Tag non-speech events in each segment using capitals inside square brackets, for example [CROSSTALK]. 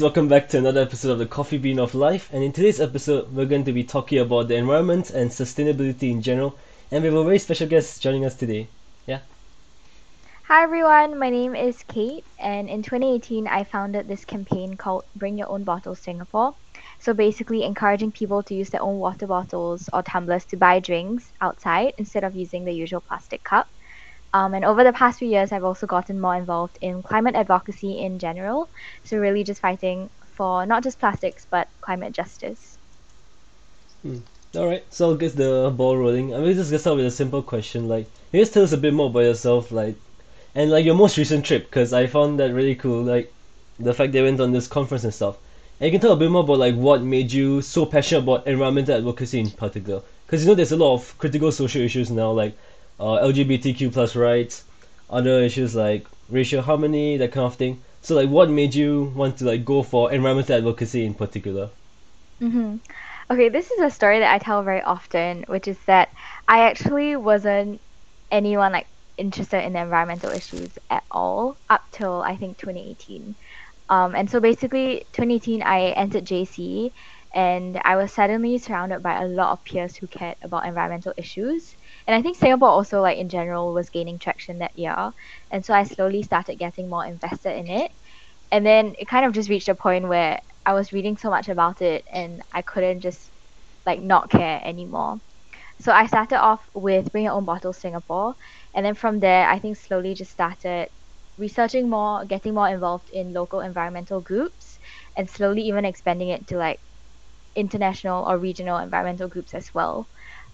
Welcome back to another episode of the Coffee Bean of Life. And in today's episode, we're going to be talking about the environment and sustainability in general. And we have a very special guest joining us today. Yeah. Hi everyone, my name is Kate, and in 2018 I founded this campaign called Bring Your Own Bottle Singapore. So basically, encouraging people to use their own water bottles or tumblers to buy drinks outside instead of using the usual plastic cup. Um, and over the past few years, I've also gotten more involved in climate advocacy in general. So, really, just fighting for not just plastics, but climate justice. Hmm. Alright, so I'll get the ball rolling. I mean, just get start with a simple question. Like, can you just tell us a bit more about yourself, like, and like your most recent trip? Because I found that really cool. Like, the fact they went on this conference and stuff. And you can tell a bit more about like what made you so passionate about environmental advocacy in particular. Because you know, there's a lot of critical social issues now, like uh, LGBTQ plus rights, other issues like racial harmony, that kind of thing. So like, what made you want to like go for environmental advocacy in particular? Mm-hmm. Okay, this is a story that I tell very often, which is that I actually wasn't anyone like interested in environmental issues at all up till I think 2018. Um, and so basically, 2018, I entered JC, and I was suddenly surrounded by a lot of peers who cared about environmental issues and I think Singapore also like in general was gaining traction that year, and so I slowly started getting more invested in it, and then it kind of just reached a point where I was reading so much about it and I couldn't just like not care anymore. So I started off with Bring Your Own Bottle Singapore, and then from there I think slowly just started researching more, getting more involved in local environmental groups, and slowly even expanding it to like international or regional environmental groups as well.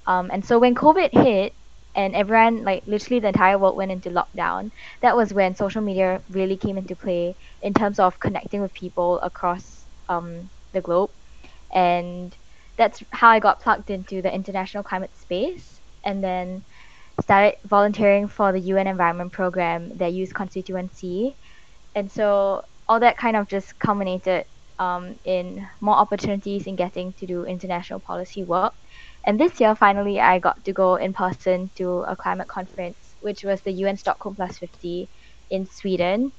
Um, and so when COVID hit and everyone, like literally the entire world went into lockdown, that was when social media really came into play in terms of connecting with people across um, the globe. And that's how I got plugged into the international climate space and then started volunteering for the UN Environment Program, their youth constituency. And so all that kind of just culminated um, in more opportunities in getting to do international policy work and this year, finally, I got to go in person to a climate conference, which was the UN Stockholm Plus 50 in Sweden.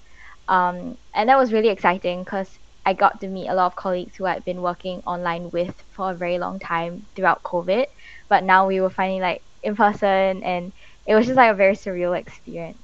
Um, and that was really exciting because I got to meet a lot of colleagues who I'd been working online with for a very long time throughout COVID. But now we were finally like in person, and it was just like a very surreal experience.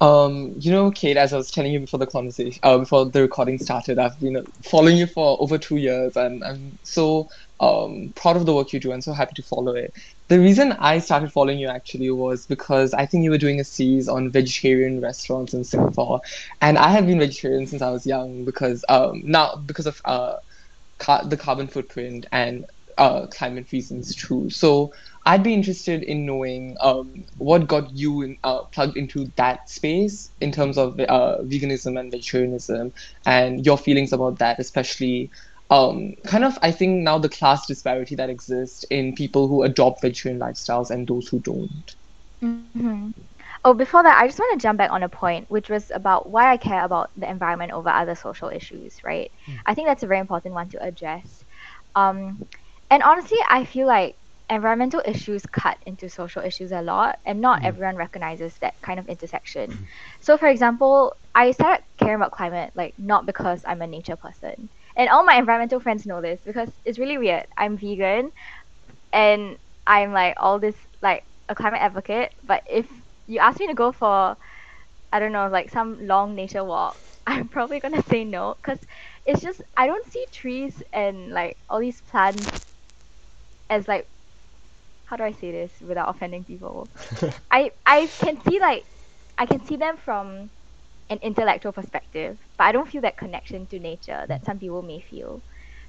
Um, you know, Kate, as I was telling you before the conversation, uh, before the recording started, I've been following you for over two years, and I'm so um, proud of the work you do and so happy to follow it. The reason I started following you actually was because I think you were doing a series on vegetarian restaurants in Singapore, and I have been vegetarian since I was young because um, now because of uh, the carbon footprint and uh, climate reasons too. So I'd be interested in knowing um, what got you in, uh, plugged into that space in terms of uh, veganism and vegetarianism, and your feelings about that, especially um, kind of, I think now the class disparity that exists in people who adopt vegetarian lifestyles and those who don't. Mm-hmm. Oh, before that, I just want to jump back on a point, which was about why I care about the environment over other social issues, right? Mm. I think that's a very important one to address. Um, and honestly, I feel like environmental issues cut into social issues a lot, and not mm. everyone recognizes that kind of intersection. Mm. So, for example, I started caring about climate like not because I'm a nature person and all my environmental friends know this because it's really weird. I'm vegan, and I'm like all this like a climate advocate. But if you ask me to go for, I don't know, like some long nature walk, [LAUGHS] I'm probably gonna say no because it's just I don't see trees and like all these plants as like how do I say this without offending people? [LAUGHS] I I can see like I can see them from an intellectual perspective, but I don't feel that connection to nature that some people may feel,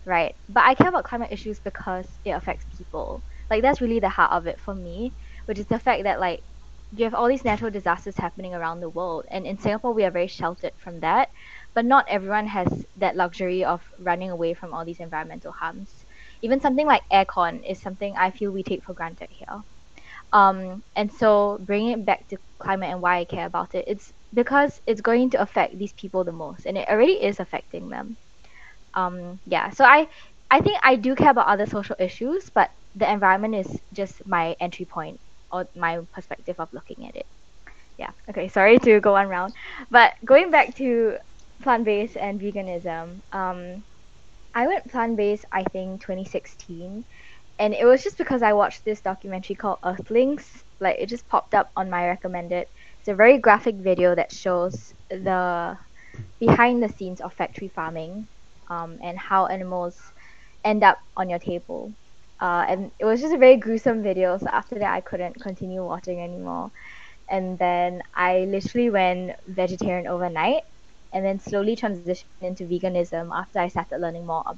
right? But I care about climate issues because it affects people. Like that's really the heart of it for me, which is the fact that like you have all these natural disasters happening around the world, and in Singapore we are very sheltered from that, but not everyone has that luxury of running away from all these environmental harms. Even something like aircon is something I feel we take for granted here. Um, and so bringing it back to climate and why I care about it, it's because it's going to affect these people the most and it already is affecting them um yeah so i i think i do care about other social issues but the environment is just my entry point or my perspective of looking at it yeah okay sorry to go on round but going back to plant-based and veganism. Um, I went plant-based, I think, 2016, and it was just because I watched this documentary called Earthlings. Like it just popped up on my recommended. It's a very graphic video that shows the behind the scenes of factory farming, um, and how animals end up on your table. Uh, and it was just a very gruesome video. So after that, I couldn't continue watching anymore. And then I literally went vegetarian overnight, and then slowly transitioned into veganism after I started learning more about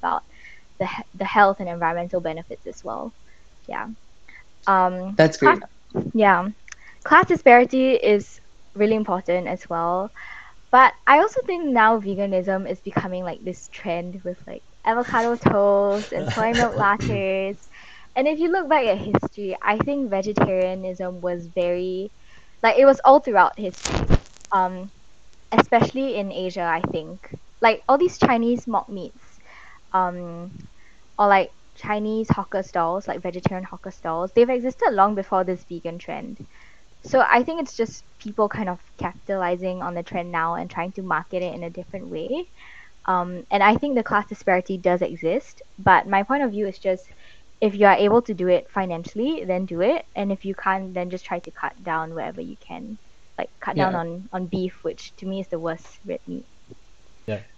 the the health and environmental benefits as well. Yeah. Um, That's great. yeah. Class disparity is really important as well. But I also think now veganism is becoming like this trend with like avocado toast and soy milk [LAUGHS] lattes. And if you look back at history, I think vegetarianism was very like it was all throughout history. Um especially in Asia, I think. Like all these Chinese mock meats, um or like Chinese hawker stalls, like vegetarian hawker stalls, they've existed long before this vegan trend. So I think it's just people kind of capitalizing on the trend now and trying to market it in a different way. Um, and I think the class disparity does exist, but my point of view is just if you are able to do it financially, then do it, and if you can't, then just try to cut down wherever you can, like cut down on on beef, which to me is the worst red meat.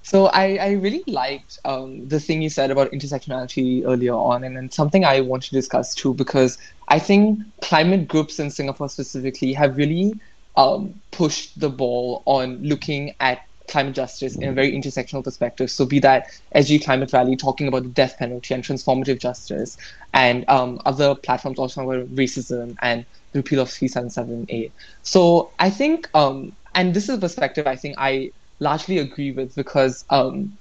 So I, I really liked um, the thing you said about intersectionality earlier on, and then something I want to discuss too, because I think climate groups in Singapore specifically have really um, pushed the ball on looking at climate justice in a very intersectional perspective. So be that SG Climate Rally talking about the death penalty and transformative justice, and um, other platforms also about racism and the repeal of 377A. So I think, um, and this is a perspective I think I largely agree with because, um,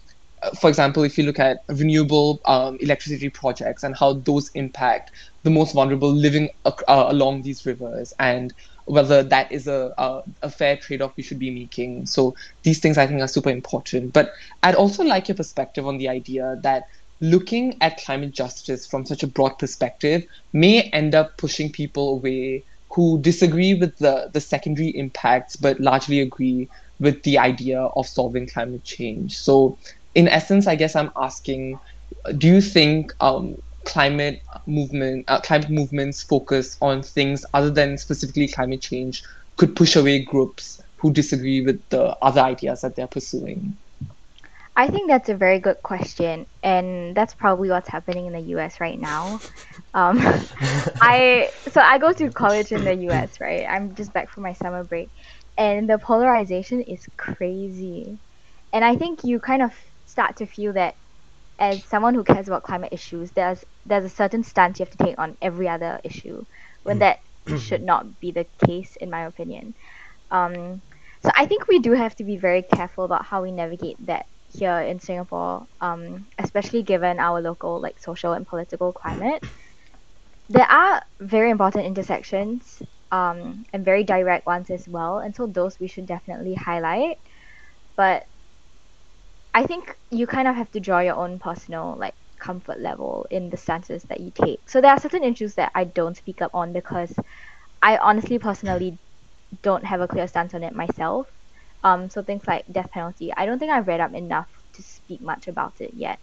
for example, if you look at renewable um, electricity projects and how those impact the most vulnerable living uh, along these rivers and whether that is a, a, a fair trade-off we should be making. So these things I think are super important. But I'd also like your perspective on the idea that looking at climate justice from such a broad perspective may end up pushing people away who disagree with the, the secondary impacts but largely agree with the idea of solving climate change. So, in essence, I guess I'm asking, do you think um, climate movement, uh, climate movements focus on things other than specifically climate change could push away groups who disagree with the other ideas that they're pursuing? I think that's a very good question, and that's probably what's happening in the U.S. right now. Um, [LAUGHS] I so I go to college in the U.S. Right, I'm just back from my summer break, and the polarization is crazy, and I think you kind of start to feel that as someone who cares about climate issues, there's there's a certain stance you have to take on every other issue, when that [CLEARS THROAT] should not be the case, in my opinion. Um, so I think we do have to be very careful about how we navigate that here in Singapore, um, especially given our local like social and political climate. There are very important intersections um, and very direct ones as well, and so those we should definitely highlight. But I think you kind of have to draw your own personal like comfort level in the stances that you take. So there are certain issues that I don't speak up on because I honestly personally don't have a clear stance on it myself. Um, so things like death penalty, I don't think I've read up enough to speak much about it yet.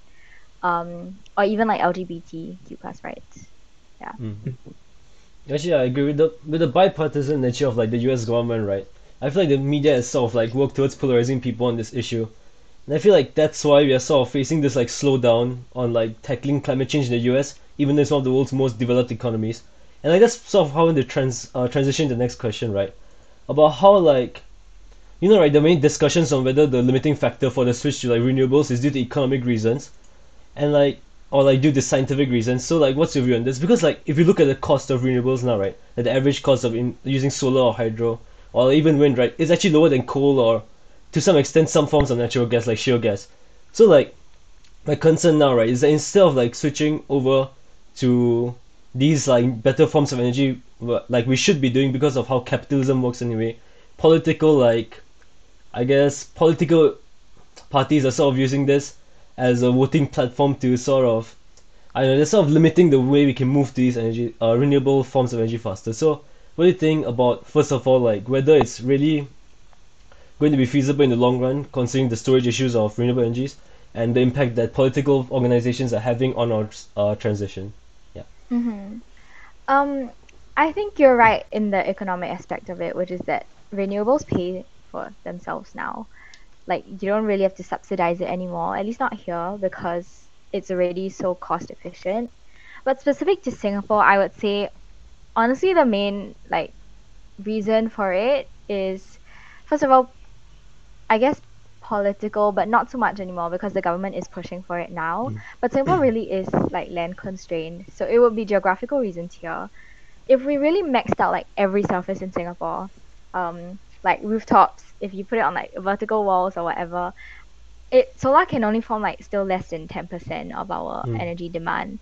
Um, or even like LGBTQ plus rights. Mm. Actually, I agree with the with the bipartisan nature of like the U.S. government, right? I feel like the media has sort of like worked towards polarizing people on this issue, and I feel like that's why we are sort of facing this like slowdown on like tackling climate change in the U.S. Even though it's one of the world's most developed economies, and like that's sort of how in the trans uh, transition to the next question, right? About how like you know, right, the main discussions on whether the limiting factor for the switch to like renewables is due to economic reasons, and like or like due to scientific reasons. So like, what's your view on this? Because like, if you look at the cost of renewables now, right, like the average cost of in, using solar or hydro or even wind, right, is actually lower than coal or to some extent some forms of natural gas like shale gas. So like, my concern now, right, is that instead of like switching over to these like better forms of energy, like we should be doing because of how capitalism works anyway, political like, I guess political parties are sort of using this as a voting platform to sort of I know, they're sort of limiting the way we can move to these energy uh, renewable forms of energy faster. So what do you think about first of all like whether it's really going to be feasible in the long run, considering the storage issues of renewable energies and the impact that political organizations are having on our uh, transition. Yeah. Mm-hmm. Um, I think you're right in the economic aspect of it, which is that renewables pay for themselves now. Like you don't really have to subsidize it anymore, at least not here, because it's already so cost efficient. But specific to Singapore, I would say honestly the main like reason for it is first of all I guess political but not so much anymore because the government is pushing for it now. But Singapore really is like land constrained. So it would be geographical reasons here. If we really maxed out like every surface in Singapore, um, like rooftops, if you put it on like vertical walls or whatever, it solar can only form like still less than ten percent of our Mm. energy demand.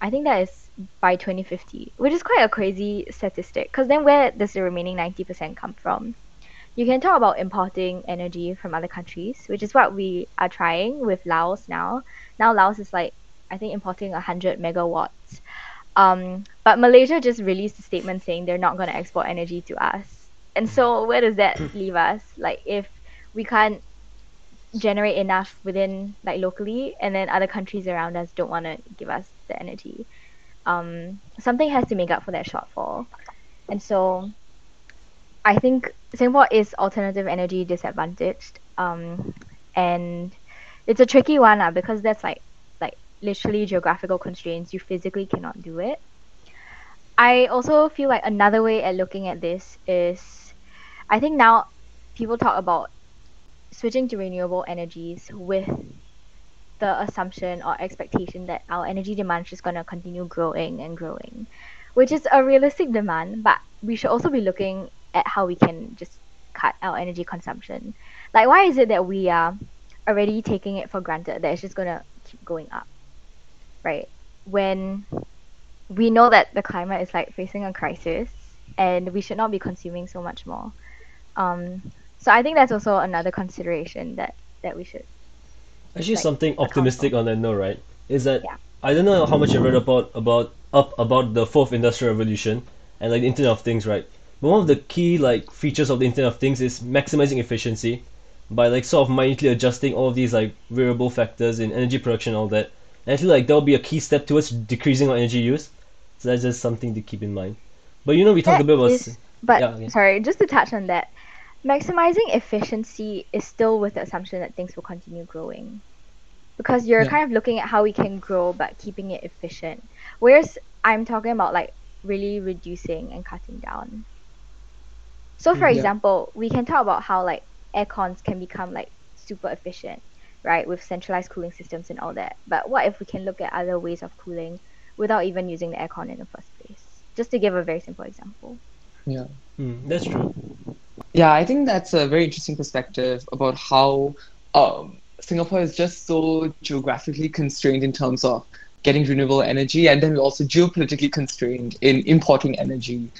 I think that is by 2050, which is quite a crazy statistic. Because then where does the remaining 90% come from? You can talk about importing energy from other countries, which is what we are trying with Laos now. Now Laos is like, I think importing 100 megawatts. Um, but Malaysia just released a statement saying they're not going to export energy to us. And so where does that leave us? Like if we can't generate enough within like locally and then other countries around us don't want to give us the energy um, something has to make up for that shortfall. And so i think singapore is alternative energy disadvantaged um, and it's a tricky one uh, because that's like like literally geographical constraints. You physically cannot do it. I also feel like another way at looking at this is i think now people talk about switching to renewable energies with the assumption or expectation that our energy demand is just going to continue growing and growing, which is a realistic demand, but we should also be looking at how we can just cut our energy consumption. Like, why is it that we are already taking it for granted that it's just going to keep going up, right? When we know that the climate is like facing a crisis and we should not be consuming so much more. Um, so I think that's also another consideration that that we should. Actually, like, something optimistic on that note, right? Is that Yeah. I don't know how much you read about about up about the fourth industrial revolution and like the Internet of Things, right? But one of the key like features of the Internet of Things is maximizing efficiency by like sort of minutely adjusting all of these like variable factors in energy production and all that. And I feel like that will be a key step towards decreasing our energy use. So that's just something to keep in mind. But you know, we talked a bit about But Yeah, okay. sorry, just to touch on that, maximizing efficiency is still with the assumption that things will continue growing. Because you're Yeah. kind of looking at how we can grow but keeping it efficient. Whereas I'm talking about like really reducing and cutting down. So for Mm, yeah. example, we can talk about how like air cons can become like super efficient, right? With centralized cooling systems and all that. But what if we can look at other ways of cooling without even using the aircon in the first place? Just to give a very simple example. Yeah. Hmm, that's true. Yeah, I think that's a very interesting perspective about how um, Singapore is just so geographically constrained in terms of getting renewable energy, and then also geopolitically constrained in importing energy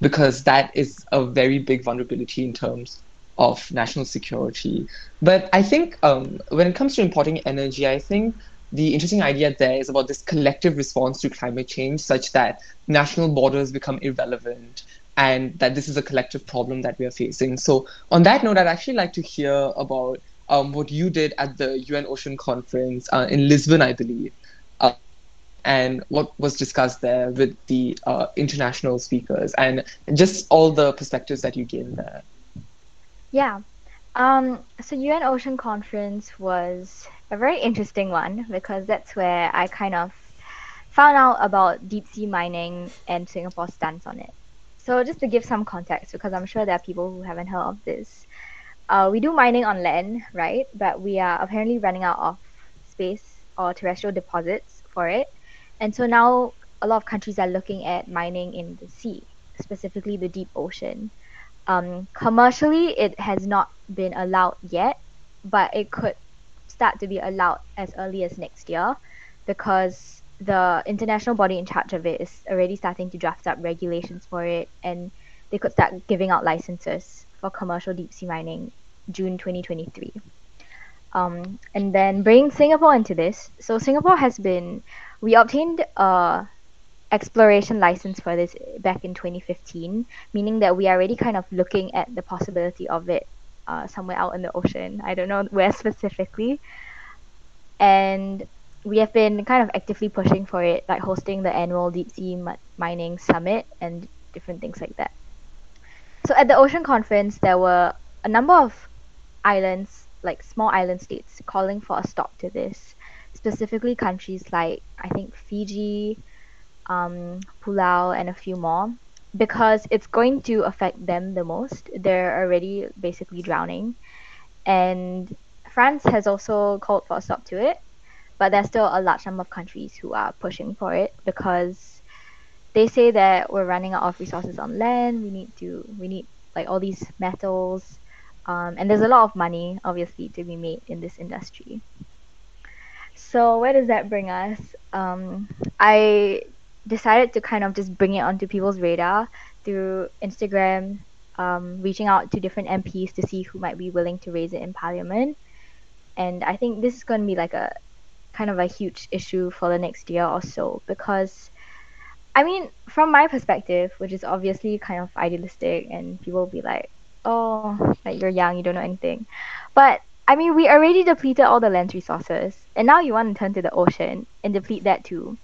because that is a very big vulnerability in terms of national security. But I think um, when it comes to importing energy, I think the interesting idea there is about this collective response to climate change, such that national borders become irrelevant and that this is a collective problem that we are facing. So, on that note, I'd actually like to hear about um, what you did at the UN Ocean Conference uh, in Lisbon, I believe, uh, and what was discussed there with the uh, international speakers, and just all the perspectives that you gained there. Yeah. Um, so UN Ocean Conference was a very interesting one because that's where I kind of found out about deep sea mining and Singapore's stance on it. So just to give some context, because I'm sure there are people who haven't heard of this. Uh, we do mining on land, right? But we are apparently running out of space or terrestrial deposits for it. And so now a lot of countries are looking at mining in the sea, specifically the deep ocean. Um, commercially, it has not been allowed yet, but it could start to be allowed as early as next year because the international body in charge of it is already starting to draft up regulations for it and they could start giving out licenses for commercial deep sea mining June 2023. Um, and then bring Singapore into this. So Singapore has been, we obtained a exploration license for this back in 2015, meaning that we are already kind of looking at the possibility of it uh, somewhere out in the ocean. I don't know where [LAUGHS] specifically. And we have been kind of actively pushing for it, like hosting the annual deep sea mi- mining summit and different things like that. So at the ocean conference, there were a number of islands, like small island states, calling for a stop to this. Specifically, countries like I think Fiji, um, Palau, and a few more, because it's going to affect them the most. They're already basically drowning, and France has also called for a stop to it, but there's still a large number of countries who are pushing for it because they say that we're running out of resources on land. We need to we need like all these metals, um, and there's a lot of money obviously to be made in this industry. So where does that bring us? Um, I decided to kind of just bring it onto people's radar through Instagram, um, reaching out to different MPs to see who might be willing to raise it in Parliament. And I think this is going to be like a kind of a huge issue for the next year or so because I mean, from my perspective, which is obviously kind of idealistic, and people will be like, "Oh, like you're young, you don't know anything," but I mean, we already depleted all the land resources, and now you want to turn to the ocean and deplete that too.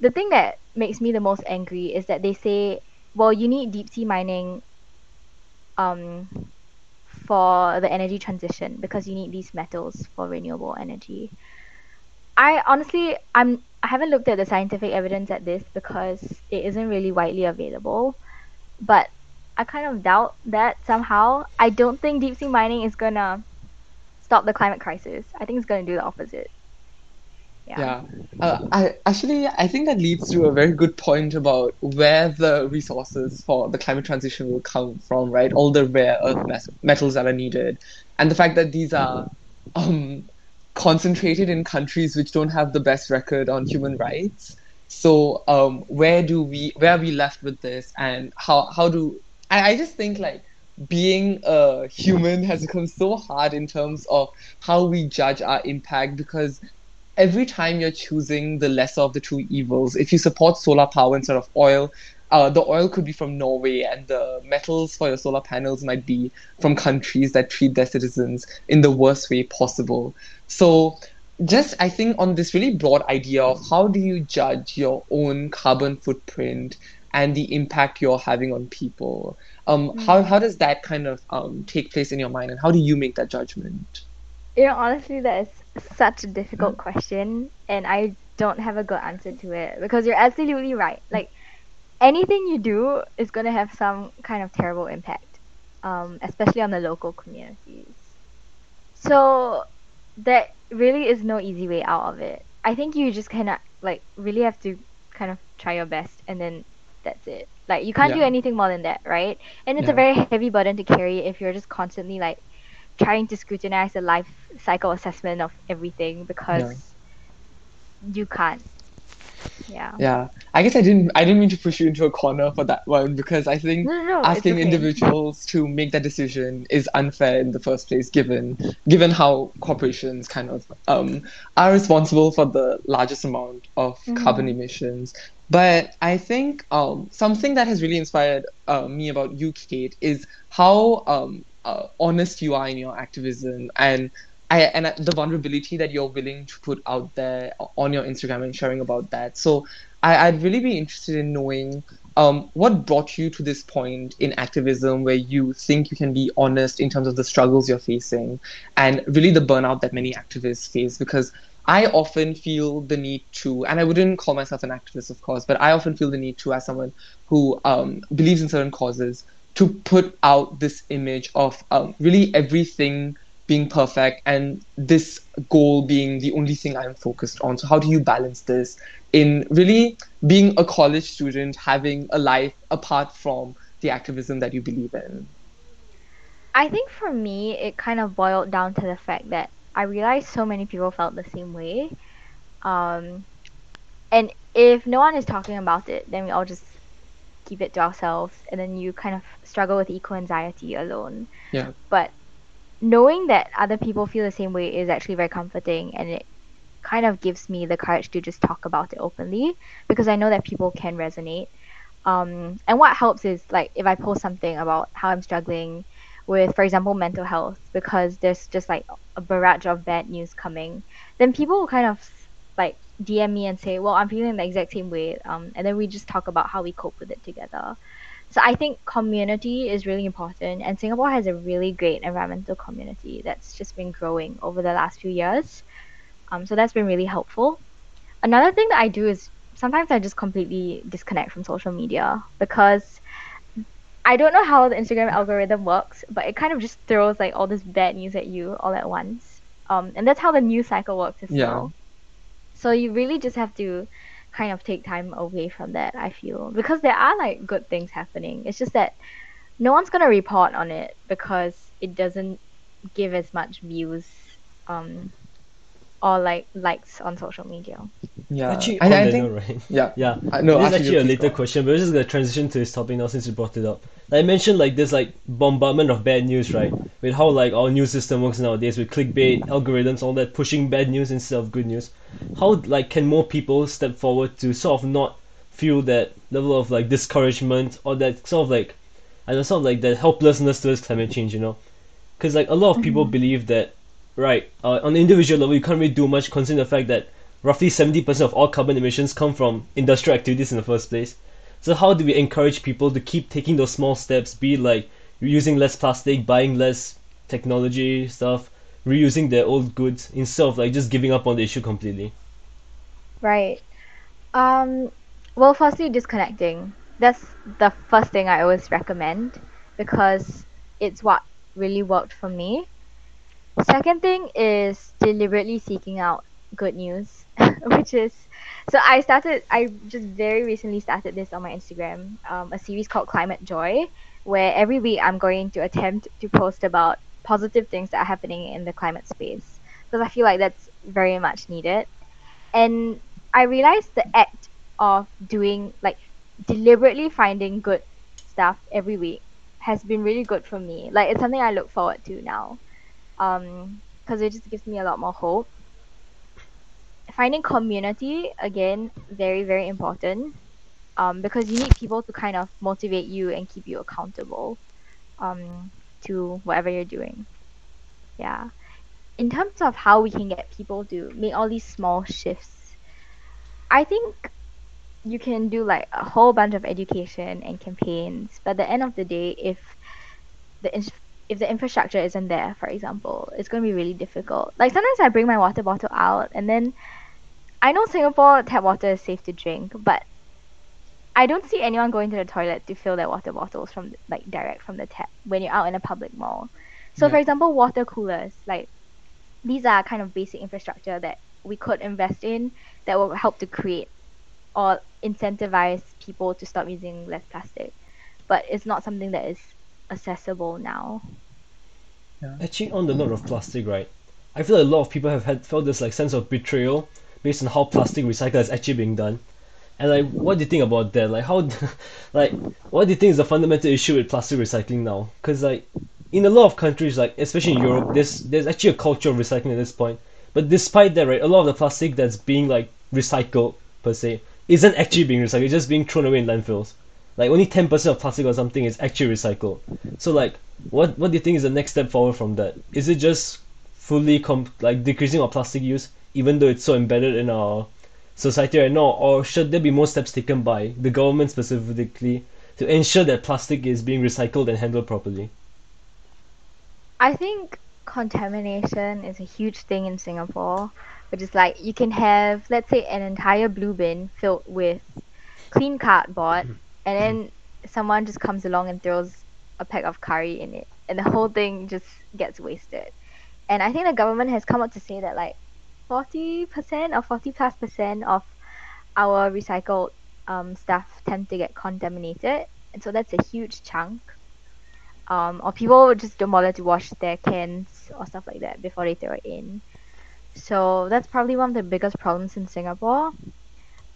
The thing that makes me the most angry is that they say, "Well, you need deep sea mining, um, for the energy transition because you need these metals for renewable energy." I honestly, I'm I haven't looked at the scientific evidence at this because it isn't really widely available, but I kind of doubt that somehow. I don't think deep sea mining is gonna stop the climate crisis. I think it's gonna do the opposite. Yeah. Yeah. Uh, I actually I think that leads to a very good point about where the resources for the climate transition will come from, right? All the rare earth metals that are needed, and the fact that these are um, concentrated in countries which don't have the best record on human rights. So um, where do we where are we left with this, and how how do I, I just think like being a human has become so hard in terms of how we judge our impact because every time you're choosing the lesser of the two evils, if you support solar power instead of oil, uh, the oil could be from Norway, and the metals for your solar panels might be from countries that treat their citizens in the worst way possible. So, just I think on this really broad idea of how do you judge your own carbon footprint and the impact you're having on people, um, how how does that kind of um, take place in your mind, and how do you make that judgment? You know, honestly, that is such a difficult question, and I don't have a good answer to it because you're absolutely right. Like anything you do is going to have some kind of terrible impact, um, especially on the local communities. So there really is no easy way out of it. I think you just kind of like really have to kind of try your best, and then that's it. Like you can't do anything more than that, right? And it's Yeah. a very heavy burden to carry if you're just constantly like trying to scrutinize the life cycle assessment of everything because you can't. Yeah. Yeah, I guess I didn't I didn't mean to push you into a corner for that one because I think No, no, asking okay. individuals to make that decision is unfair in the first place given given how corporations kind of um, are responsible for the largest amount of carbon emissions but i think um, something that has really inspired uh, me about you kate is how um, uh, honest you are in your activism and I, and the vulnerability that you're willing to put out there on your Instagram and sharing about that. So I, I'd really be interested in knowing um, what brought you to this point in activism where you think you can be honest in terms of the struggles you're facing and really the burnout that many activists face because I often feel the need to, and I wouldn't call myself an activist, of course, but I often feel the need to, as someone who um, believes in certain causes, to put out this image of um, really everything being perfect and this goal being the only thing I'm focused on. So, how do you balance this in really being a college student, having a life apart from the activism that you believe in? I think for me, it kind of boiled down to the fact that I realized so many people felt the same way. Um, and if no one is talking about it, then we all just keep it to ourselves, and then you kind of struggle with eco anxiety alone. Yeah. But knowing that other people feel the same way is actually very comforting, and it kind of gives me the courage to just talk about it openly because I know that people can resonate. Um, and what helps is like if I post something about how I'm struggling with, for example, mental health, because there's just like a barrage of bad news coming, then people will kind of like DM me and say, "Well, I'm feeling the exact same way," um, and then we just talk about how we cope with it together. So I think community is really important, and Singapore has a really great environmental community that's just been growing over the last few years. Um, so that's been really helpful. Another thing that I do is sometimes I just completely disconnect from social media because I don't know how the Instagram algorithm works, but it kind of just throws like all this bad news at you all at once. Um, and that's how the news cycle works as Yeah. well. So you really just have to kind of take time away from that, I feel. Because there are like good things happening. It's just that no one's gonna report on it because it doesn't give as much views um or like likes on social media. Yeah. Actually, I, I think. note, right? Yeah. Yeah. Uh, no, this is after actually a please later question, but we're just gonna transition to this topic now since you brought it up. I mentioned, like this like bombardment of bad news, right? With how like our news system works nowadays with clickbait, algorithms, all that pushing bad news instead of good news. How like can more people step forward to sort of not feel that level of like discouragement or that sort of like I don't know, sort of like that helplessness towards climate change, you know? Because like a lot of people believe that, right? Uh, on the individual level, you can't really do much considering the fact that roughly 70% of all carbon emissions come from industrial activities in the first place. So how do we encourage people to keep taking those small steps, be like using less plastic, buying less technology stuff, reusing their old goods instead of like just giving up on the issue completely? Right. Um, well, firstly, disconnecting. That's the first thing I always recommend because it's what really worked for me. Second thing is deliberately seeking out good news, [LAUGHS] which is so I started. I just very recently started this on my Instagram, um, a series called Climate Joy, where every week I'm going to attempt to post about positive things that are happening in the climate space because I feel like that's very much needed. And I realized the act of doing like deliberately finding good stuff every week has been really good for me. Like it's something I look forward to now. Um, because it just gives me a lot more hope. Finding community again, very very important. Um, because you need people to kind of motivate you and keep you accountable. Um, to whatever you're doing. Yeah. In terms of how we can get people to make all these small shifts, I think you can do like a whole bunch of education and campaigns, but at the end of the day, if the ins- if the infrastructure isn't there, for example, it's going to be really difficult. Like sometimes I bring my water bottle out, and then I know Singapore tap water is safe to drink, but I don't see anyone going to the toilet to fill their water bottles from like direct from the tap when you're out in a public mall. So Yeah. for example, water coolers, like these are kind of basic infrastructure that we could invest in that will help to create or incentivize people to stop using less plastic. But it's not something that is accessible now. Actually, on the note of plastic, right? I feel like a lot of people have had felt this like sense of betrayal based on how plastic recycle is actually being done. And like, what do you think about that? Like, how, [LAUGHS] like, what do you think is the fundamental issue with plastic recycling now? Because like, in a lot of countries, like especially in Europe, there's there's actually a culture of recycling at this point. But despite that, right, a lot of the plastic that's being like recycled per se isn't actually being recycled; it's just being thrown away in landfills. Like only ten percent of plastic or something is actually recycled. So like, what what do you think is the next step forward from that? Is it just fully com- like decreasing our plastic use, even though it's so embedded in our society right now, or should there be more steps taken by the government specifically to ensure that plastic is being recycled and handled properly? I think contamination is a huge thing in Singapore, which is like you can have, let's say, an entire blue bin filled with clean cardboard, mm-hmm. and then someone just comes along and throws a pack of curry in it, and the whole thing just gets wasted. And I think the government has come out to say that like 40% or 40 plus percent of our recycled um, stuff tend to get contaminated, and so that's a huge chunk um, or people just don't bother to wash their cans or stuff like that before they throw it in. So that's probably one of the biggest problems in Singapore.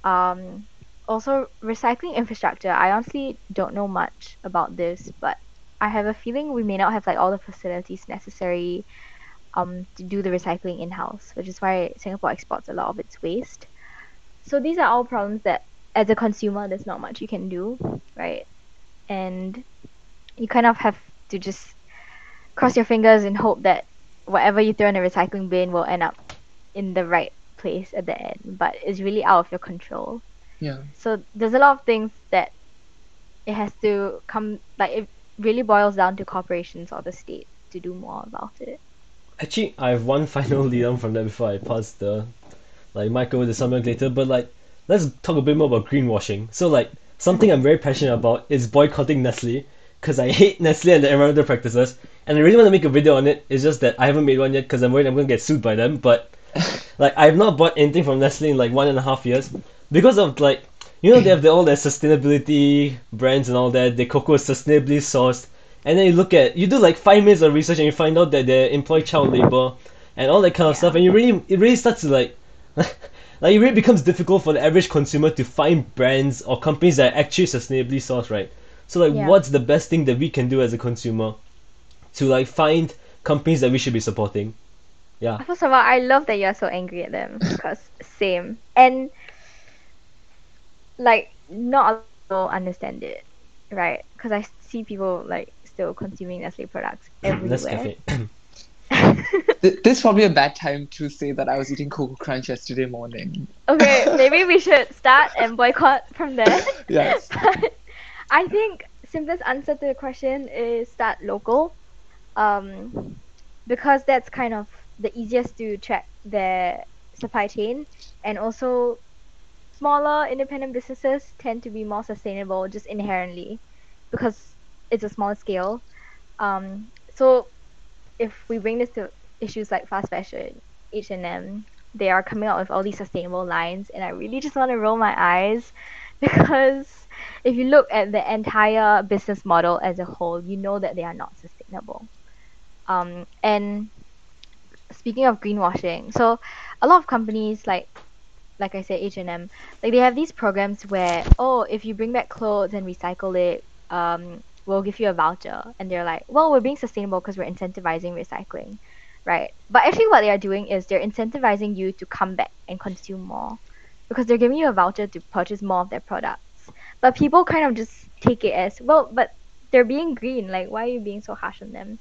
Um, also, recycling infrastructure. I honestly don't know much about this, but I have a feeling we may not have like all the facilities necessary um, to do the recycling in house, which is why Singapore exports a lot of its waste. So these are all problems that, as a consumer, there's not much you can do, right? And you kind of have to just cross your fingers and hope that whatever you throw in a recycling bin will end up in the right place at the end. But it's really out of your control. Yeah. So there's a lot of things that it has to come like it really boils down to corporations or the state to do more about it. Actually, I have one final [LAUGHS] lead on from that before I pass the like mic over to someone later. But like, let's talk a bit more about greenwashing. So like, something I'm very passionate about is boycotting Nestle because I [LAUGHS] hate Nestle and the environmental practices, and I really want to make a video on it. It's just that I haven't made one yet because I'm worried I'm gonna get sued by them. But [LAUGHS] like, I've not bought anything from Nestle in like one and a half years because of like, you know, they have the, all their sustainability brands and all that. The cocoa is sustainably sourced, and then you look at you do like five minutes of research and you find out that they employ child labor and all that kind of stuff, and you really it really starts to like. [LAUGHS] like it really becomes difficult for the average consumer to find brands or companies that are actually sustainably sourced, right? So like, Yeah. what's the best thing that we can do as a consumer to like find companies that we should be supporting? Yeah. First of all, I love that you're so angry at them [LAUGHS] because same and like not a lot of people understand it, right? Because I see people like still consuming Nestle products [CLEARS THROAT] everywhere. [LAUGHS] This is probably a bad time to say that I was eating Koko Krunch yesterday morning. okay, [LAUGHS] maybe we should start and boycott from there. [LAUGHS] Yes. but I think simplest answer to the question is start local, um, because that's kind of the easiest to track their supply chain, and also smaller independent businesses tend to be more sustainable just inherently, because it's a small scale. Um, so if we bring this to issues like fast fashion, H and M, they are coming out with all these sustainable lines, and I really just want to roll my eyes [LAUGHS] because if you look at the entire business model as a whole, you know that they are not sustainable. Um, and speaking of greenwashing, so a lot of companies like like I said, H and M, like they have these programs where oh, if you bring back clothes and recycle it, um, we'll give you a voucher, and they're like, well, we're being sustainable because we're incentivizing recycling, right? But actually, what they are doing is they're incentivizing you to come back and consume more, because they're giving you a voucher to purchase more of their products. But people kind of just take it as well, but they're being green. Like, why are you being so harsh on them?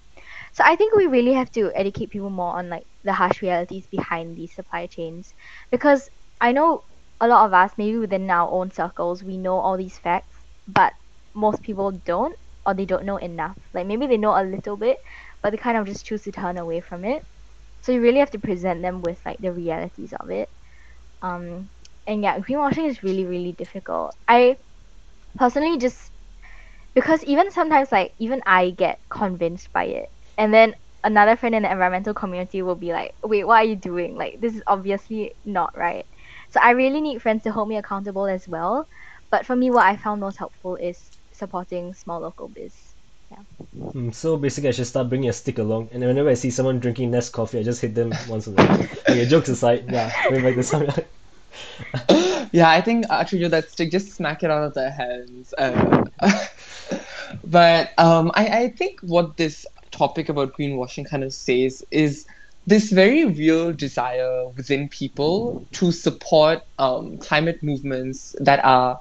So I think we really have to educate people more on like the harsh realities behind these supply chains, because I know a lot of us, maybe within our own circles, we know all these facts, but most people don't, or they don't know enough. Like maybe they know a little bit, but they kind of just choose to turn away from it. So you really have to present them with like the realities of it. Um, and yeah, greenwashing is really really difficult. I personally just because even sometimes like even I get convinced by it, and then another friend in the environmental community will be like, "Wait, what are you doing? Like this is obviously not right." So I really need friends to hold me accountable as well. But for me, what I found most helpful is supporting small local biz. Yeah. Mm, so basically, I should start bringing a stick along, and whenever I see someone drinking Nest coffee, I just hit them once in a while. [LAUGHS] okay, jokes aside, yeah, bring back the song. yeah, I think actually to you that stick, just smack it out of their hands. Uh, [LAUGHS] but um, I, I think what this topic about greenwashing kind of says is this very real desire within people to support um, climate movements that are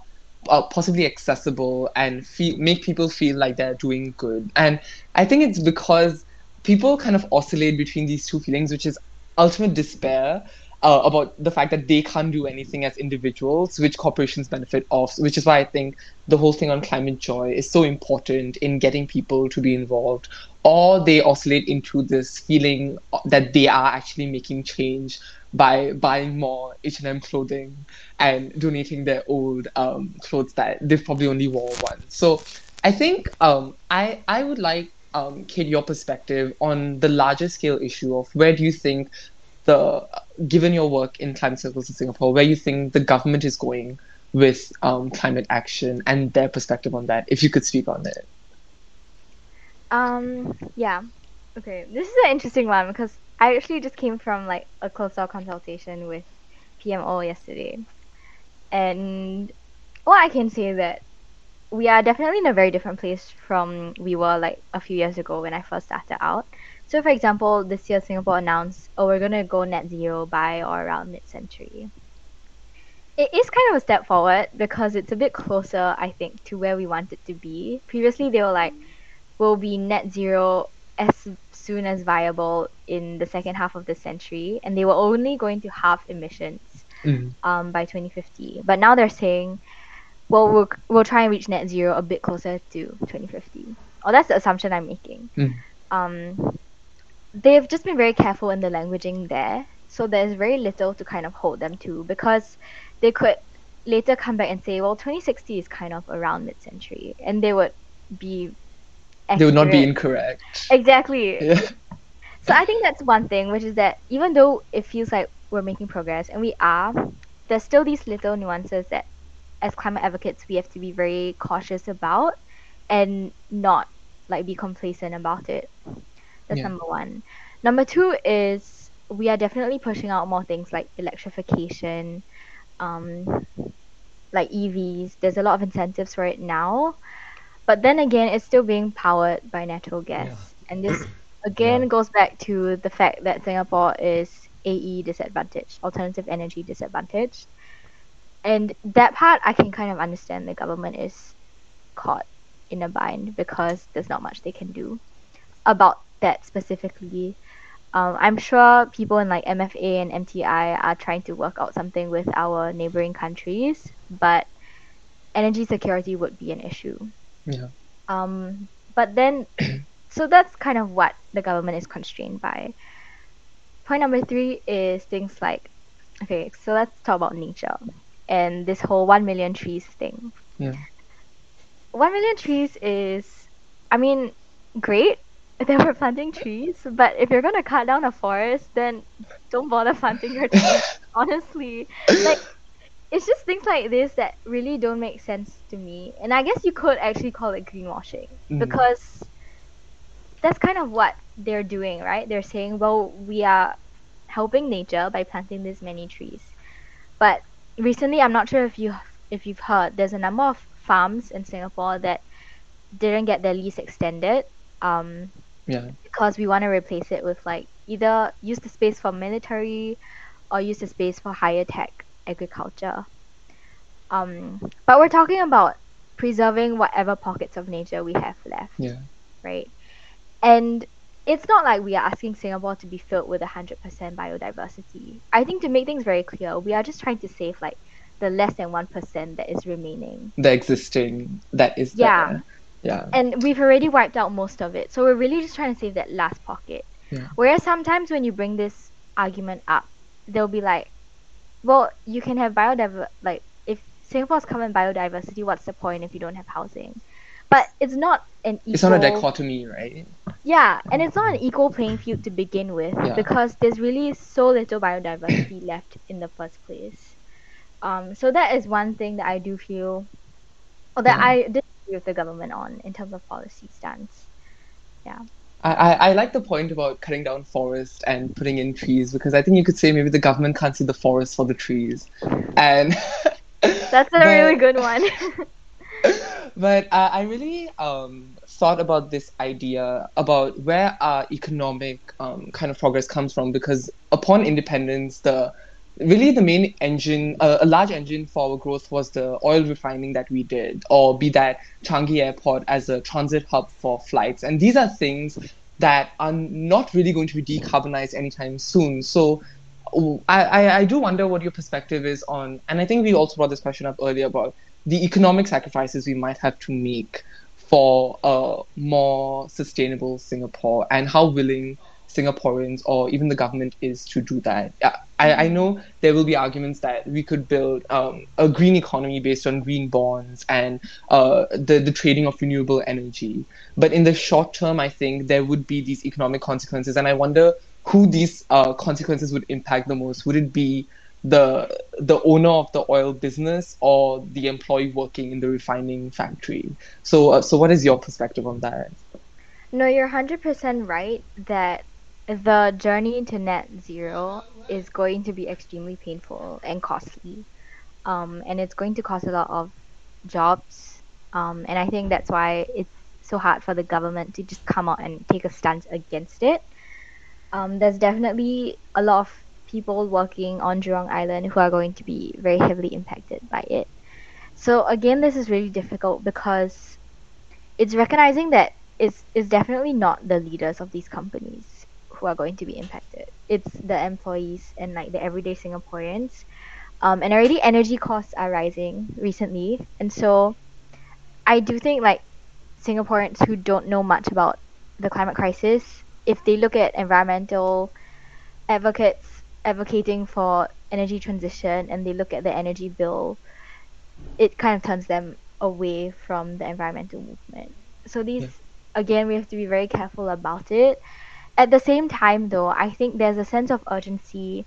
uh, possibly accessible and feel, make people feel like they're doing good. And I think it's because people kind of oscillate between these two feelings, which is ultimate despair uh, about the fact that they can't do anything as individuals, which corporations benefit off. Which is why I think the whole thing on climate joy is so important in getting people to be involved. Or they oscillate into this feeling that they are actually making change by buying more H&M clothing and donating their old um, clothes that they've probably only wore once. So I think um, I I would like um, Kate your perspective on the larger scale issue of where do you think the given your work in climate circles in Singapore, where you think the government is going with um, climate action and their perspective on that, if you could speak on it. Um, yeah. Okay, this is an interesting one because I actually just came from like a closed-door consultation with PMO yesterday, and what I can say that we are definitely in a very different place from we were like a few years ago when I first started out. So, for example, this year Singapore announced, oh, we're gonna go net zero by or around mid-century. It is kind of a step forward because it's a bit closer, I think, to where we want it to be. Previously, they were like, we'll be net zero as soon as viable in the second half of the century, and they were only going to halve emissions Mm. um, by 2050. But now they're saying, well, we'll we'll try and reach net zero a bit closer to 2050. Oh, that's the assumption I'm making. Mm. Um, they've just been very careful in the languaging there, so there's very little to kind of hold them to because they could later come back and say, well, 2060 is kind of around mid-century, and they would be. They would not be incorrect. Exactly. Yeah. So I think that's one thing, which is that even though it feels like we're making progress, and we are, there's still these little nuances that, as climate advocates, we have to be very cautious about, and not like be complacent about it. That's Yeah. number one. Number two is we are definitely pushing out more things like electrification, um, like EVs. There's a lot of incentives for it now, but then again, it's still being powered by natural gas, Yeah. and this [CLEARS THROAT] again Yeah. goes back to the fact that Singapore is AE disadvantaged, alternative energy disadvantaged, and that part I can kind of understand. The government is caught in a bind because there's not much they can do about that specifically. Um, I'm sure people in like MFA and MTI are trying to work out something with our neighboring countries, but energy security would be an issue. Yeah. Um, but then, [COUGHS] so that's kind of what the government is constrained by. Point number three is things like, okay, so let's talk about nature and this whole 1 million trees thing. Yeah. 1 million trees is, I mean, great [LAUGHS] that we're planting trees, but if you're gonna cut down a forest, then don't bother [LAUGHS] planting your [LAUGHS] trees. honestly, like it's just things like this that really don't make sense to me. And I guess you could actually call it greenwashing Mm. because that's kind of what they're doing, right? They're saying, well, we are helping nature by planting this many trees. But recently, I'm not sure if you if you've heard, there's a number of farms in Singapore that didn't get their lease extended. Um, Yeah. because we want to replace it with like either use the space for military or use the space for higher tech agriculture. Um, but we're talking about preserving whatever pockets of nature we have left, Yeah. right? And it's not like we are asking Singapore to be filled with 100% biodiversity. I think to make things very clear, we are just trying to save like the less than 1% that is remaining. The existing that is Yeah. there. Yeah. and we've already wiped out most of it. So we're really just trying to save that last pocket. Yeah. Whereas sometimes when you bring this argument up, they'll be like, "Well, you can have biodiver like if Singapore's common biodiversity, what's the point if you don't have housing?" But it's not an equal. It's not a dichotomy, right? Yeah, and it's not an equal playing field to begin with Yeah. because there's really so little biodiversity [COUGHS] left in the first place. Um, so that is one thing that I do feel, or that Yeah. I disagree with the government on in terms of policy stance. I, I, I like the point about cutting down forest and putting in trees because I think you could say maybe the government can't see the forest for the trees. And [LAUGHS] That's a But- really good one. [LAUGHS] but uh, I really um, thought about this idea about where our economic um, kind of progress comes from because upon independence, the really the main engine, uh, a large engine for our growth was the oil refining that we did, or be that Changi Airport as a transit hub for flights. And these are things that are not really going to be decarbonized anytime soon. So I, I, I do wonder what your perspective is on, and I think we also brought this question up earlier about the economic sacrifices we might have to make for a more sustainable Singapore and how willing Singaporeans or even the government is to do that. I- I, know there will be arguments that we could build um, a green economy based on green bonds and uh, the, the trading of renewable energy. But in the short term, I think there would be these economic consequences. And I wonder who these uh, consequences would impact the most. Would it be the the owner of the oil business or the employee working in the refining factory? So, uh, so what is your perspective on that? no, you're 100% right that the journey to net zero is going to be extremely painful and costly. Um, and it's going to cost a lot of jobs. Um, and I think that's why it's so hard for the government to just come out and take a stance against it. Um, there's definitely a lot of people working on Jurong Island who are going to be very heavily impacted by it. So again, this is really difficult because it's recognizing that is is definitely not the leaders of these companies who are going to be impacted. It's the employees and like the everyday Singaporeans. Um, and already energy costs are rising recently, and so I do think like Singaporeans who don't know much about the climate crisis, if they look at environmental advocates advocating for energy transition and they look at the energy bill, it kind of turns them away from the environmental movement. So these Yeah. again we have to be very careful about it. At the same time though, I think there's a sense of urgency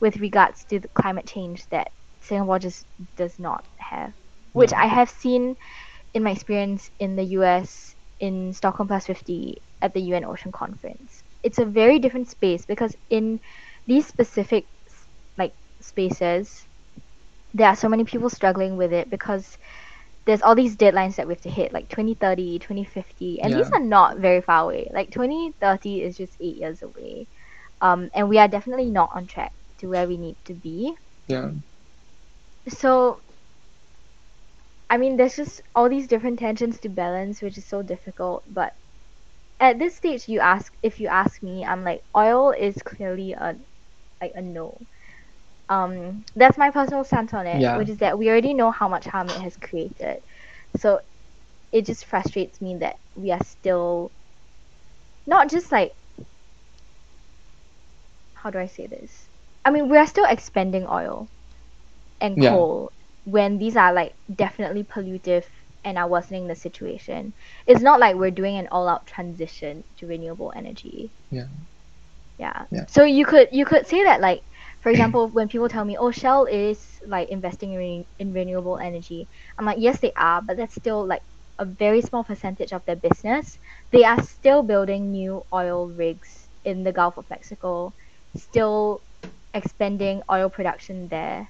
with regards to the climate change that Singapore just does not have. Which I have seen in my experience in the US in Stockholm Plus 50 at the UN Ocean Conference. It's a very different space because in these specific like spaces there are so many people struggling with it because there's all these deadlines that we have to hit like 2030 2050 and these are not very far away. Like 2030 is just eight years away. Um, and we are definitely not on track to where we need to be. Yeah. so I mean there's just all these different tensions to balance which is so difficult but at this stage you ask if you ask me I'm like oil is clearly a like a no um that's my personal stance on it Yeah. which is that we already know how much harm it has created so it just frustrates me that we are still not just like how do I say this I mean we are still expending oil and Yeah. coal when these are like definitely pollutive and are worsening the situation. It's not like we're doing an all-out transition to renewable energy. Yeah. Yeah. Yeah. So you could you could say that like for example when people tell me oh Shell is like investing in, in renewable energy I'm like yes they are but that's still like a very small percentage of their business. They are still building new oil rigs in the Gulf of Mexico, still expanding oil production there.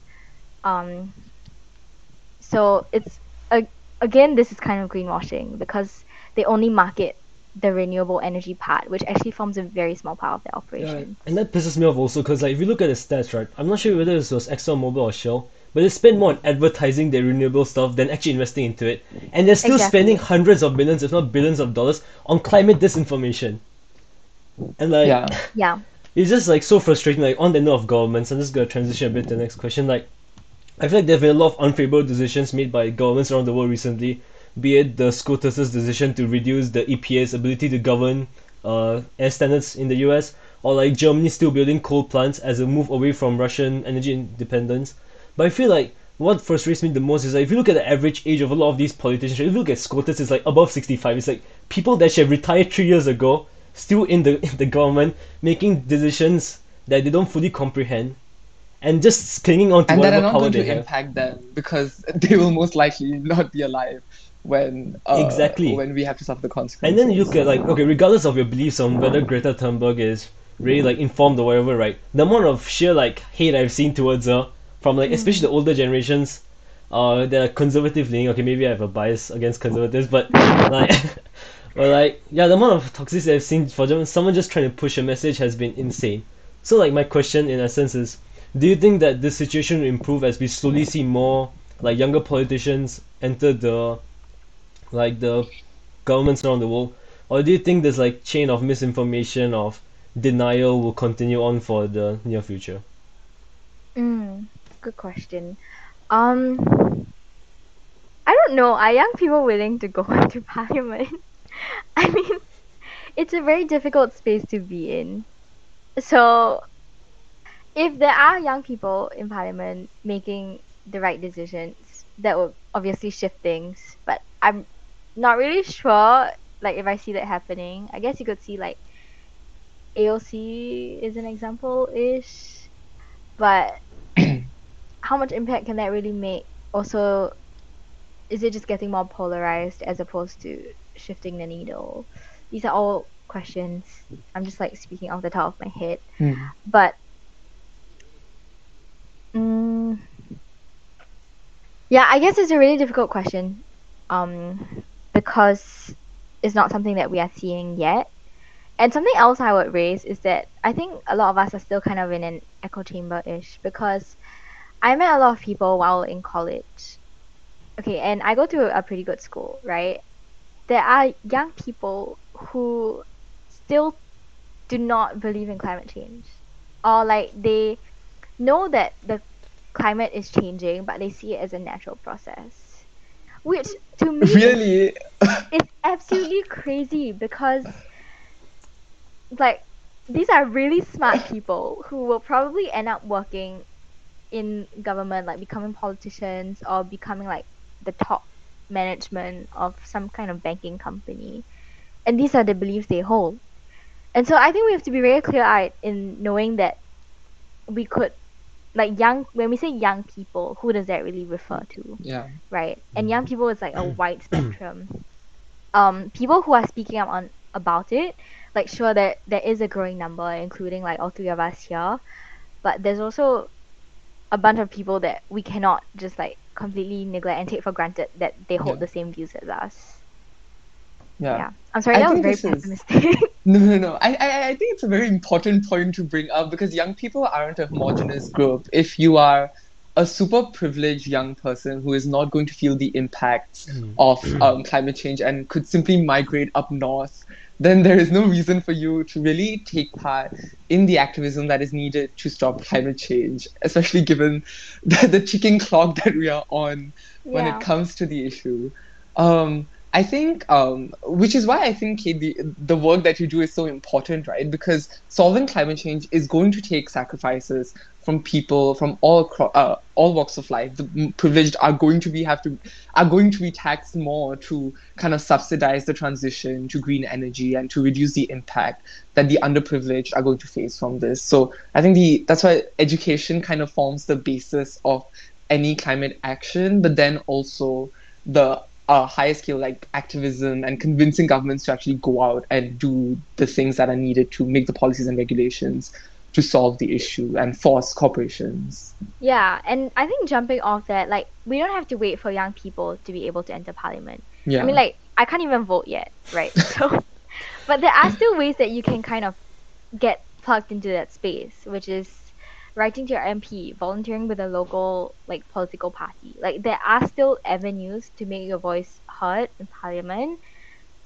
Um, so it's a, again this is kind of greenwashing because they only market the renewable energy part, which actually forms a very small part of their Yeah, operation. and that pisses me off also because like if you look at the stats, right, I'm not sure whether this was ExxonMobil or Shell, but they spend more on advertising their renewable stuff than actually investing into it, and they're still Exactly. spending hundreds of millions, if not billions, of dollars on climate disinformation. And like, Yeah. Yeah. [LAUGHS] it's just like so frustrating. Like on the note of governments, I'm just gonna transition a bit to the next question. Like, I feel like there have been a lot of unfavorable decisions made by governments around the world recently. Be it the SCOTUS's decision to reduce the EPA's ability to govern uh, air standards in the US, or like Germany still building coal plants as a move away from Russian energy independence. But I feel like what frustrates me the most is like if you look at the average age of a lot of these politicians, if you look at SCOTUS, it's like above 65. It's like people that should have retired three years ago, still in the [LAUGHS] in the government, making decisions that they don't fully comprehend, and just clinging on to and that are whatever not going to impact them because [LAUGHS] they will most likely not be alive when uh, Exactly. when we have to suffer the consequences. And then you look at like okay, regardless of your beliefs on whether Greta Thunberg is really like informed or whatever, right? The amount of sheer like hate I've seen towards her from like especially the older generations, uh, that are conservative leaning. Okay, maybe I have a bias against conservatives, but like, [LAUGHS] but like yeah, the amount of toxicity I've seen for them, someone just trying to push a message has been insane. So like my question in essence is, do you think that this situation will improve as we slowly see more like younger politicians enter the like the governments around the world, or do you think this like chain of misinformation of denial will continue on for the near future? Mm, good question. Um, I don't know. Are young people willing to go [LAUGHS] into parliament? [LAUGHS] I mean, it's a very difficult space to be in. So, if there are young people in parliament making the right decisions, that will obviously shift things. But I'm not really sure. Like, if I see that happening, I guess you could see like AOC is an example ish, but [CLEARS THROAT] how much impact can that really make? Also, is it just getting more polarized as opposed to shifting the needle? These are all questions. I'm just like speaking off the top of my head, Hmm. but mm, yeah, I guess it's a really difficult question, um, because it's not something that we are seeing yet. And something else I would raise is that I think a lot of us are still kind of in an echo chamber ish because I met a lot of people while in college. Okay, and I go to a pretty good school, right? there are young people who still do not believe in climate change, or like they know that the climate is changing, but they see it as a natural process, which to me Really? it's absolutely crazy because like these are really smart people who will probably end up working in government like becoming politicians or becoming like the top management of some kind of banking company and these are the beliefs they hold and so i think we have to be very clear-eyed in knowing that we could like young when we say young people who does that really refer to Yeah. right? And young people is like a wide spectrum. Um, people who are speaking up on about it, like sure there there is a growing number, including like all three of us here, but there's also a bunch of people that we cannot just like completely neglect and take for granted that they hold Yeah. the same views as us. Yeah. Yeah, I'm sorry, I that was very think this is- [LAUGHS] No, no, no. I, I, I think it's a very important point to bring up because young people aren't a homogenous group. If you are a super privileged young person who is not going to feel the impacts of um, climate change and could simply migrate up north, then there is no reason for you to really take part in the activism that is needed to stop climate change, especially given [LAUGHS] the, the ticking clock that we are on when Yeah. it comes to the issue. Um, I think, um, which is why I think the the work that you do is so important, right? Because solving climate change is going to take sacrifices from people from all acro- uh, all walks of life. The privileged are going to be have to are going to be taxed more to kind of subsidize the transition to green energy and to reduce the impact that the underprivileged are going to face from this. So I think the that's why education kind of forms the basis of any climate action, but then also the uh, higher scale like activism and convincing governments to actually go out and do the things that are needed to make the policies and regulations to solve the issue and force corporations. Yeah, and I think jumping off that, like we don't have to wait for young people to be able to enter parliament. Yeah. I mean, like, I can't even vote yet, right? [LAUGHS] So, but there are still ways that you can kind of get plugged into that space, which is writing to your MP, volunteering with a local like political party. Like, there are still avenues to make your voice heard in parliament.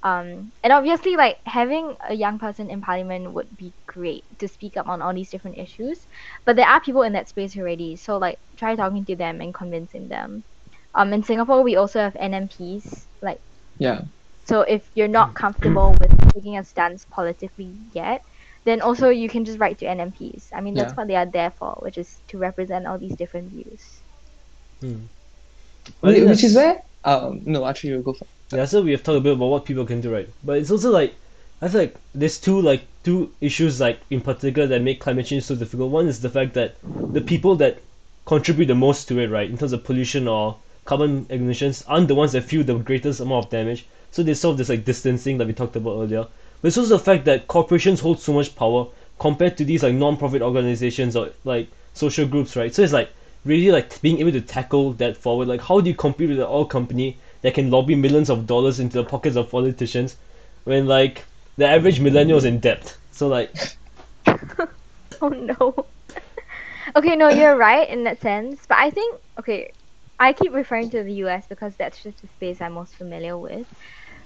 Um, and obviously, like having a young person in parliament would be great to speak up on all these different issues. But there are people in that space already, so like try talking to them and convincing them. Um, in Singapore, we also have NMPs, like yeah. so if you're not comfortable with taking a stance politically yet, then also you can just write to NMPs. I mean, that's Yeah. what they are there for, which is to represent all these different views. Hmm. Well, I Which is where um no actually you go for Yeah, so we have talked a bit about what people can do, right? But it's also like I feel like there's two like two issues like in particular that make climate change so difficult. One is the fact that the people that contribute the most to it, right, in terms of pollution or carbon emissions, aren't the ones that feel the greatest amount of damage. So they solve this like distancing that we talked about earlier. It's also the fact that corporations hold so much power compared to these like non-profit organizations or like social groups, right? So it's like really like being able to tackle that forward. Like how do you compete with an oil company that can lobby millions of dollars into the pockets of politicians when like the average millennial is in debt? So like [LAUGHS] Oh no. okay, no, you're right in that sense, but I think okay, I keep referring to the US because that's just the space I'm most familiar with.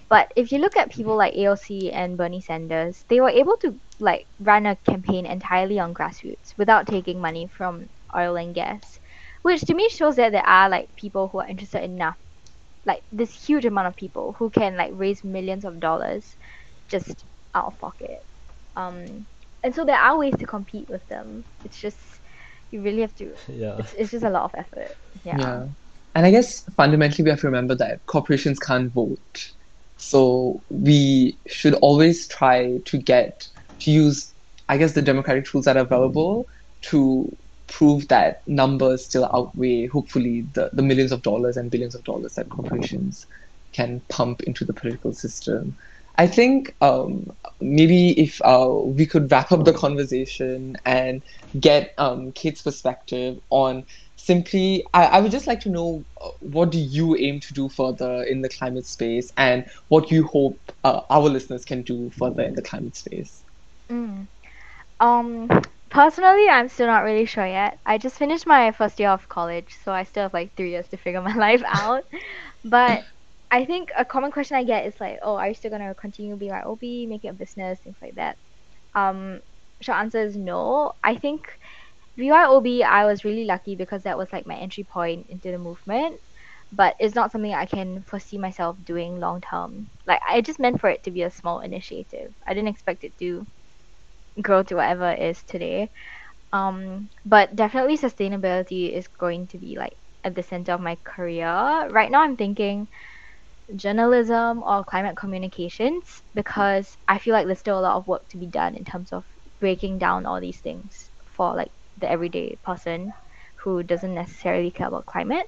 But if you look at people like AOC and Bernie Sanders, they were able to like run a campaign entirely on grassroots without taking money from oil and gas, which to me shows that there are like people who are interested enough, like this huge amount of people who can like raise millions of dollars just out of pocket. Um, and so there are ways to compete with them. It's just you really have to. [LAUGHS] yeah. It's, it's just a lot of effort. Yeah. Yeah. And I guess fundamentally we have to remember that corporations can't vote. So we should always try to get to use I guess the democratic tools that are available to prove that numbers still outweigh hopefully the, the millions of dollars and billions of dollars that corporations can pump into the political system. I think um, maybe if uh, we could wrap up the conversation and get um, Kate's perspective on simply, I, I would just like to know uh, what do you aim to do further in the climate space and what you hope uh, our listeners can do further in the climate space. Mm. Um, personally, I'm still not really sure yet. I just finished my first year of college, so I still have like three years to figure my [LAUGHS] life out. But I think a common question I get is like, oh, are you still gonna continue being like OB, make it a business, things like that? Um, short answer is no. I think BYOB, I was really lucky because that was like my entry point into the movement. But it's not something I can foresee myself doing long term. Like I just meant for it to be a small initiative. I didn't expect it to grow to whatever it is today. Um, but definitely sustainability is going to be like at the center of my career. Right now, I'm thinking journalism or climate communications because I feel like there's still a lot of work to be done in terms of breaking down all these things for like the everyday person who doesn't necessarily care about climate.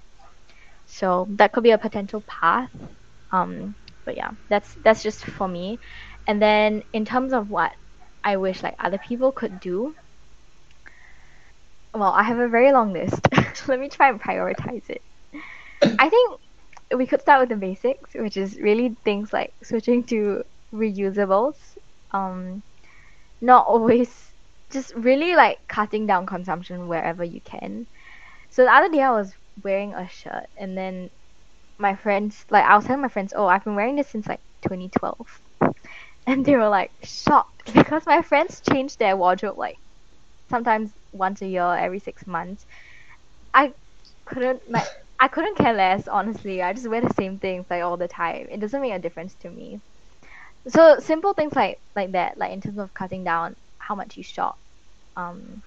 So that could be a potential path. Um, but yeah, that's that's just for me. And then in terms of what I wish like other people could do, well, I have a very long list. [LAUGHS] Let me try and prioritize it. I think we could start with the basics, which is really things like switching to reusables. Um, not always just really like cutting down consumption wherever you can. So the other day I was wearing a shirt and then my friends like I was telling my friends, Oh, I've been wearing this since like twenty twelve [LAUGHS] and they were like shocked [LAUGHS] because my friends change their wardrobe like sometimes once a year, every six months. I couldn't like I couldn't care less, honestly. I just wear the same things like all the time. It doesn't make a difference to me. So simple things like like that, like in terms of cutting down how much you shop, um,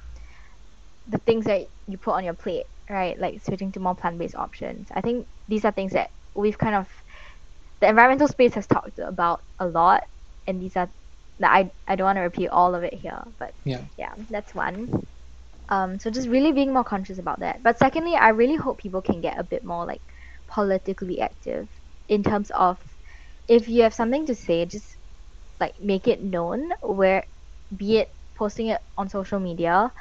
the things that you put on your plate, right? Like switching to more plant-based options. I think these are things that we've kind of the environmental space has talked about a lot, and these are that I I don't want to repeat all of it here, but Yeah. yeah, that's one. Um, so just really being more conscious about that. But secondly, I really hope people can get a bit more like politically active in terms of if you have something to say, just like make it known where be it posting it on social media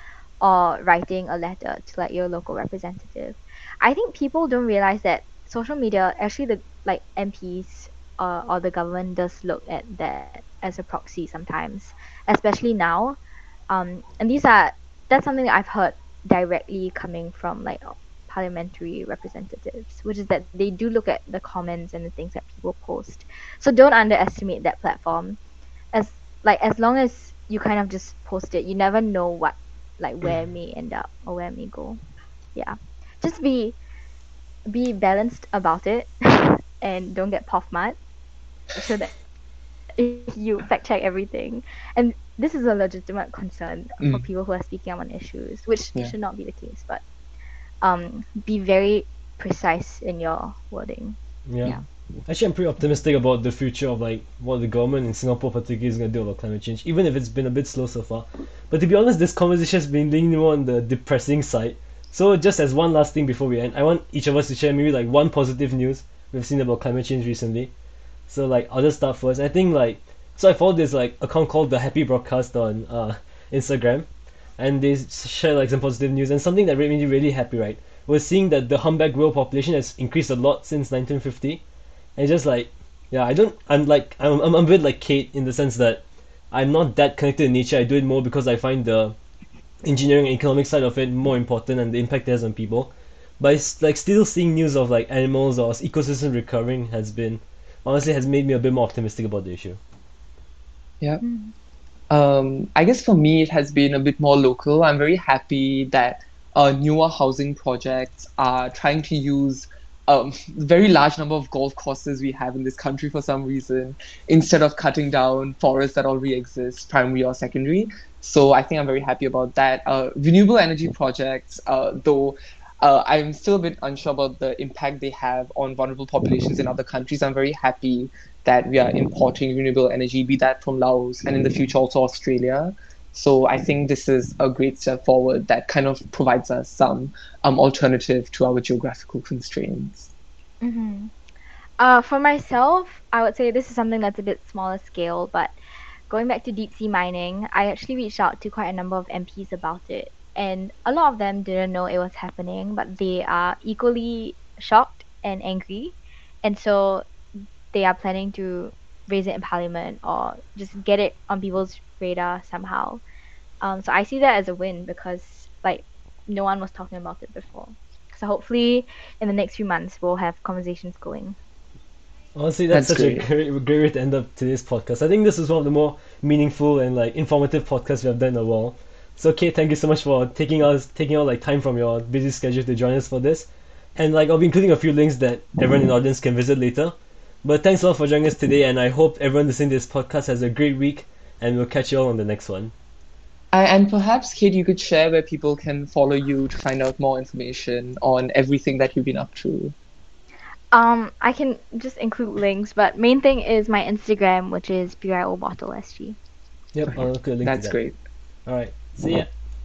or writing a letter to like your local representative. I think people don't realize that social media actually the like MPs uh, or the government does look at that as a proxy sometimes, especially now. Um, and these are that's something that I've heard directly coming from like parliamentary representatives, which is that they do look at the comments and the things that people post. So don't underestimate that platform. As like as long as you kind of just post it, you never know what like where it may end up or where it may go. Yeah. Just be be balanced about it [LAUGHS] and don't get puff mud so that [LAUGHS] you fact check everything. And this is a legitimate concern for Mm. people who are speaking up on issues, which Yeah. should not be the case, but um, be very precise in your wording. Yeah. Yeah. Actually, I'm pretty optimistic about the future of like what the government in Singapore particularly is going to do about climate change, even if it's been a bit slow so far. But to be honest, this conversation has been leaning more on the depressing side. So just as one last thing before we end, I want each of us to share maybe like one positive news we've seen about climate change recently. So like I'll just start first. I think like so I followed this like account called the Happy Broadcast on uh, Instagram, and they share like some positive news and something that made me really happy. Right, was seeing that the humpback whale population has increased a lot since 1950, and just like yeah, I don't I'm like I'm I'm I'm a bit like Kate in the sense that I'm not that connected to nature. I do it more because I find the engineering and economic side of it more important and the impact it has on people. But it's like still seeing news of like animals or ecosystem recovering has been honestly has made me a bit more optimistic about the issue. Yeah. Um, I guess for me, it has been a bit more local. I'm very happy that uh, newer housing projects are trying to use um, very large number of golf courses we have in this country for some reason instead of cutting down forests that already exist, primary or secondary. So I think I'm very happy about that. Uh, renewable energy projects, uh, though. Uh, I'm still a bit unsure about the impact they have on vulnerable populations in other countries. I'm very happy that we are importing renewable energy, be that from Laos and in the future also Australia. So I think this is a great step forward that kind of provides us some um, alternative to our geographical constraints. hmm Uh, for myself, I would say this is something that's a bit smaller scale, but going back to deep sea mining, I actually reached out to quite a number of MPs about it, and a lot of them didn't know it was happening, but they are equally shocked and angry, and so they are planning to raise it in parliament or just get it on people's radar somehow. Um, so I see that as a win because like no one was talking about it before. So hopefully in the next few months we'll have conversations going. Honestly, that's, That's such a great, great way to end up today's podcast. I think this is one of the more meaningful and like informative podcasts we have done in a while. So, Kate, thank you so much for taking us taking out like time from your busy schedule to join us for this. And like I'll be including a few links that everyone in the audience can visit later. But thanks a lot for joining us today, and I hope everyone listening to this podcast has a great week. And we'll catch you all on the next one. I, and perhaps, Kate, you could share where people can follow you to find out more information on everything that you've been up to. Um, I can just include links, but main thing is my Instagram, which is BYO Bottle SG. Yep, I'll include a link That's to that. great. All right, see ya.